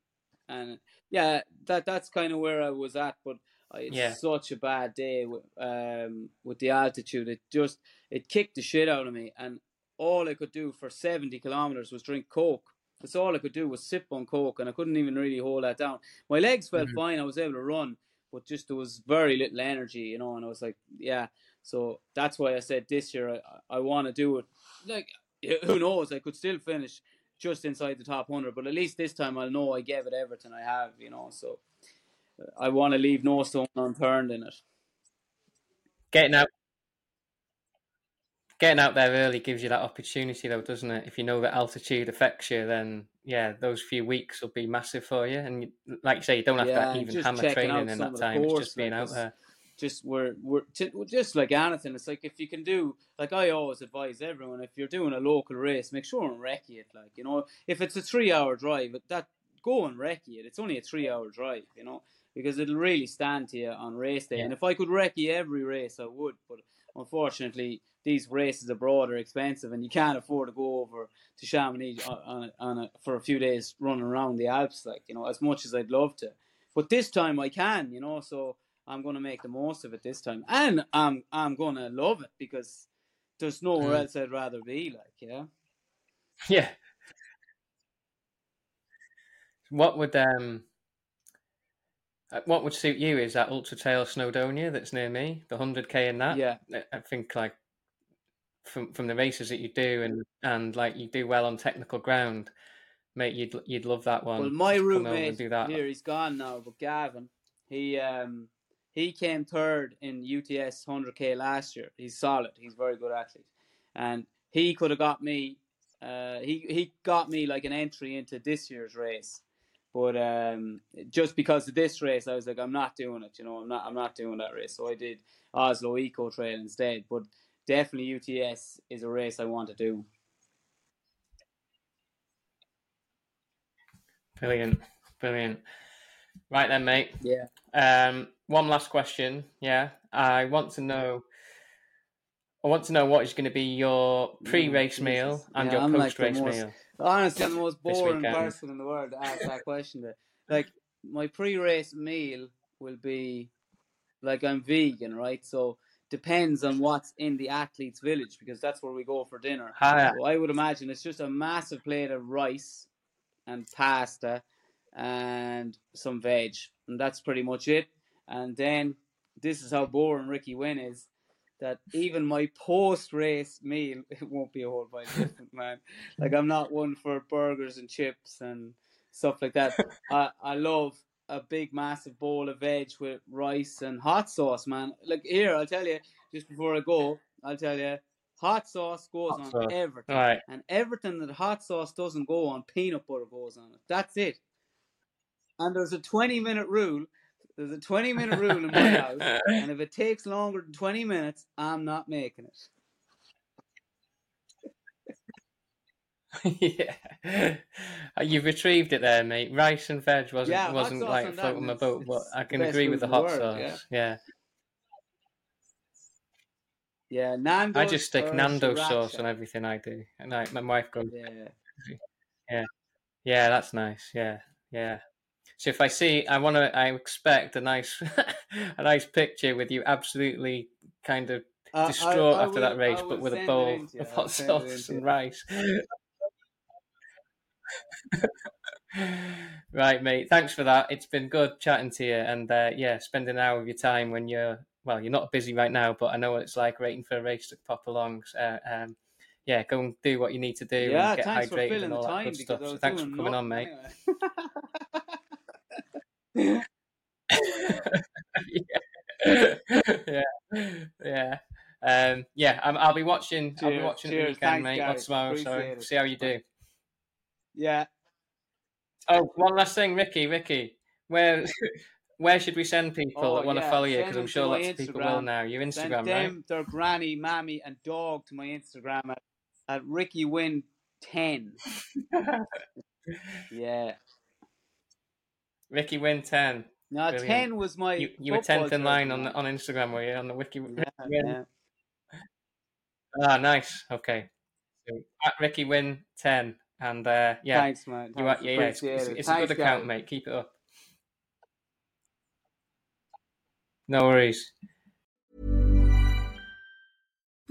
and yeah, that that's kind of where I was at. But I- it's Yeah. such a bad day with um with the altitude. It just it kicked the shit out of me, and all I could do for seventy kilometers was drink coke. That's all I could do was sip on coke, and I couldn't even really hold that down. My legs felt Mhm. fine. I was able to run, but just there was very little energy, you know. And I was like, yeah. So that's why I said this year I I want to do it. Like who knows? I could still finish just inside the top hundred, but at least this time I'll know I gave it everything I have, you know. So uh, I want to leave no stone unturned in it. Getting out, getting out there early gives you that opportunity, though, doesn't it? If you know that altitude affects you, then yeah, those few weeks will be massive for you. And you, like you say, you don't have Yeah, to even hammer training in that time. It's just being like, out there. just we're we're t- just like anything. It's like if you can do like I always advise everyone if you're doing a local race, make sure and recce it. Like you know, if it's a three hour drive, that go and recce it. It's only a three hour drive, you know, because it'll really stand to you on race day. Yeah. And if I could recce every race, I would. But unfortunately, these races abroad are expensive, and you can't afford to go over to Chamonix on, on, a, on a, for a few days running around the Alps. Like you know, as much as I'd love to, but this time I can, you know, so. I'm gonna make the most of it this time, and I'm I'm gonna love it because there's nowhere Mm. else I'd rather be. Like, yeah, Yeah. What would um what would suit you is that Ultra Trail Snowdonia that's near me, the hundred k in that. yeah, I- I think like from from the races that you do and and like you do well on technical ground, mate, you'd you'd love that one. Well, my Just come over and roommate do that. here, he's gone now, but Gavin, he um he came third in UTS 100k last year. He's solid. He's a very good athlete, and he could have got me. Uh, he he got me like an entry into this year's race, but um, just because of this race, I was like, I'm not doing it. You know, I'm not I'm not doing that race. So I did Oslo Eco Trail instead. But definitely UTS is a race I want to do. Brilliant, brilliant. Right then, mate. Yeah. Um, one last question. Yeah, I want to know. I want to know what is going to be your pre-race Oh, meal and Yeah, your post-race most- meal. Honestly, I'm the most boring person in the world to ask that question. To. Like, my pre-race meal will be like I'm vegan, right? So depends on what's in the athlete's village because that's where we go for dinner. Ah, So I would imagine it's just a massive plate of rice and pasta and some veg, and that's pretty much it. And then this is how boring Ricki Wynne is. That even my post-race meal, it won't be a whole pint different, man. Like I'm not one for burgers and chips and stuff like that. I I love a big massive bowl of veg with rice and hot sauce, man. Like here, I'll tell you, just before I go, I'll tell you, hot sauce goes Hot on sauce. everything, Right. and everything that hot sauce doesn't go on, peanut butter goes on it. That's it. And there's a 20 minute rule. There's a 20 minute rule in my house, and if it takes longer than 20 minutes, I'm not making it. yeah, Uh, you've retrieved it there, mate. Rice and veg wasn't Yeah, wasn't like floating my boat, but I can agree with the hot sauce. Yeah. Yeah, Nando's I just stick Nando sauce on everything I do, and like my wife goes, Yeah. yeah, yeah, that's nice. Yeah, yeah. So if I see, I want to, I expect a nice, a nice picture with you absolutely kind of I- I- distraught I after that race, but with a bowl in to you, of hot send it in sauce and rice. right, mate. Thanks for that. It's been good chatting to you, and uh, yeah, spending an hour of your time when you're well, you're not busy right now, but I know what it's like waiting for a race to pop along. Uh, um, yeah, go and do what you need to do Yeah, and get thanks for hydrated filling and all that good stuff. So thanks for coming on, mate. nothing yeah, yeah, yeah, um, yeah. I'm, I'll be watching. I'll be Cheers, the weekend, Thanks, mate. Not tomorrow, so it. see how you do. yeah. Oh, one last thing, Ricki. Ricki, where where should we send people Oh, that want to follow you? Because I'm sure lots of people will now. Your Send Instagram, right? them, their granny, mammy, and dog to my Instagram at, at Ricki Wynne 10. Yeah. Ricki Wynne ten. Now, Brilliant. 10 was my. You, you were tenth in line on the, on Instagram, were you? On the Wiki. Yeah, yeah. Ah, nice. Okay. So, at Ricki Wynne ten, and uh, yeah, Thanks, man. you are, yeah, yeah, it's, it's, it. it's a good account, Gary. mate. Keep it up. No worries.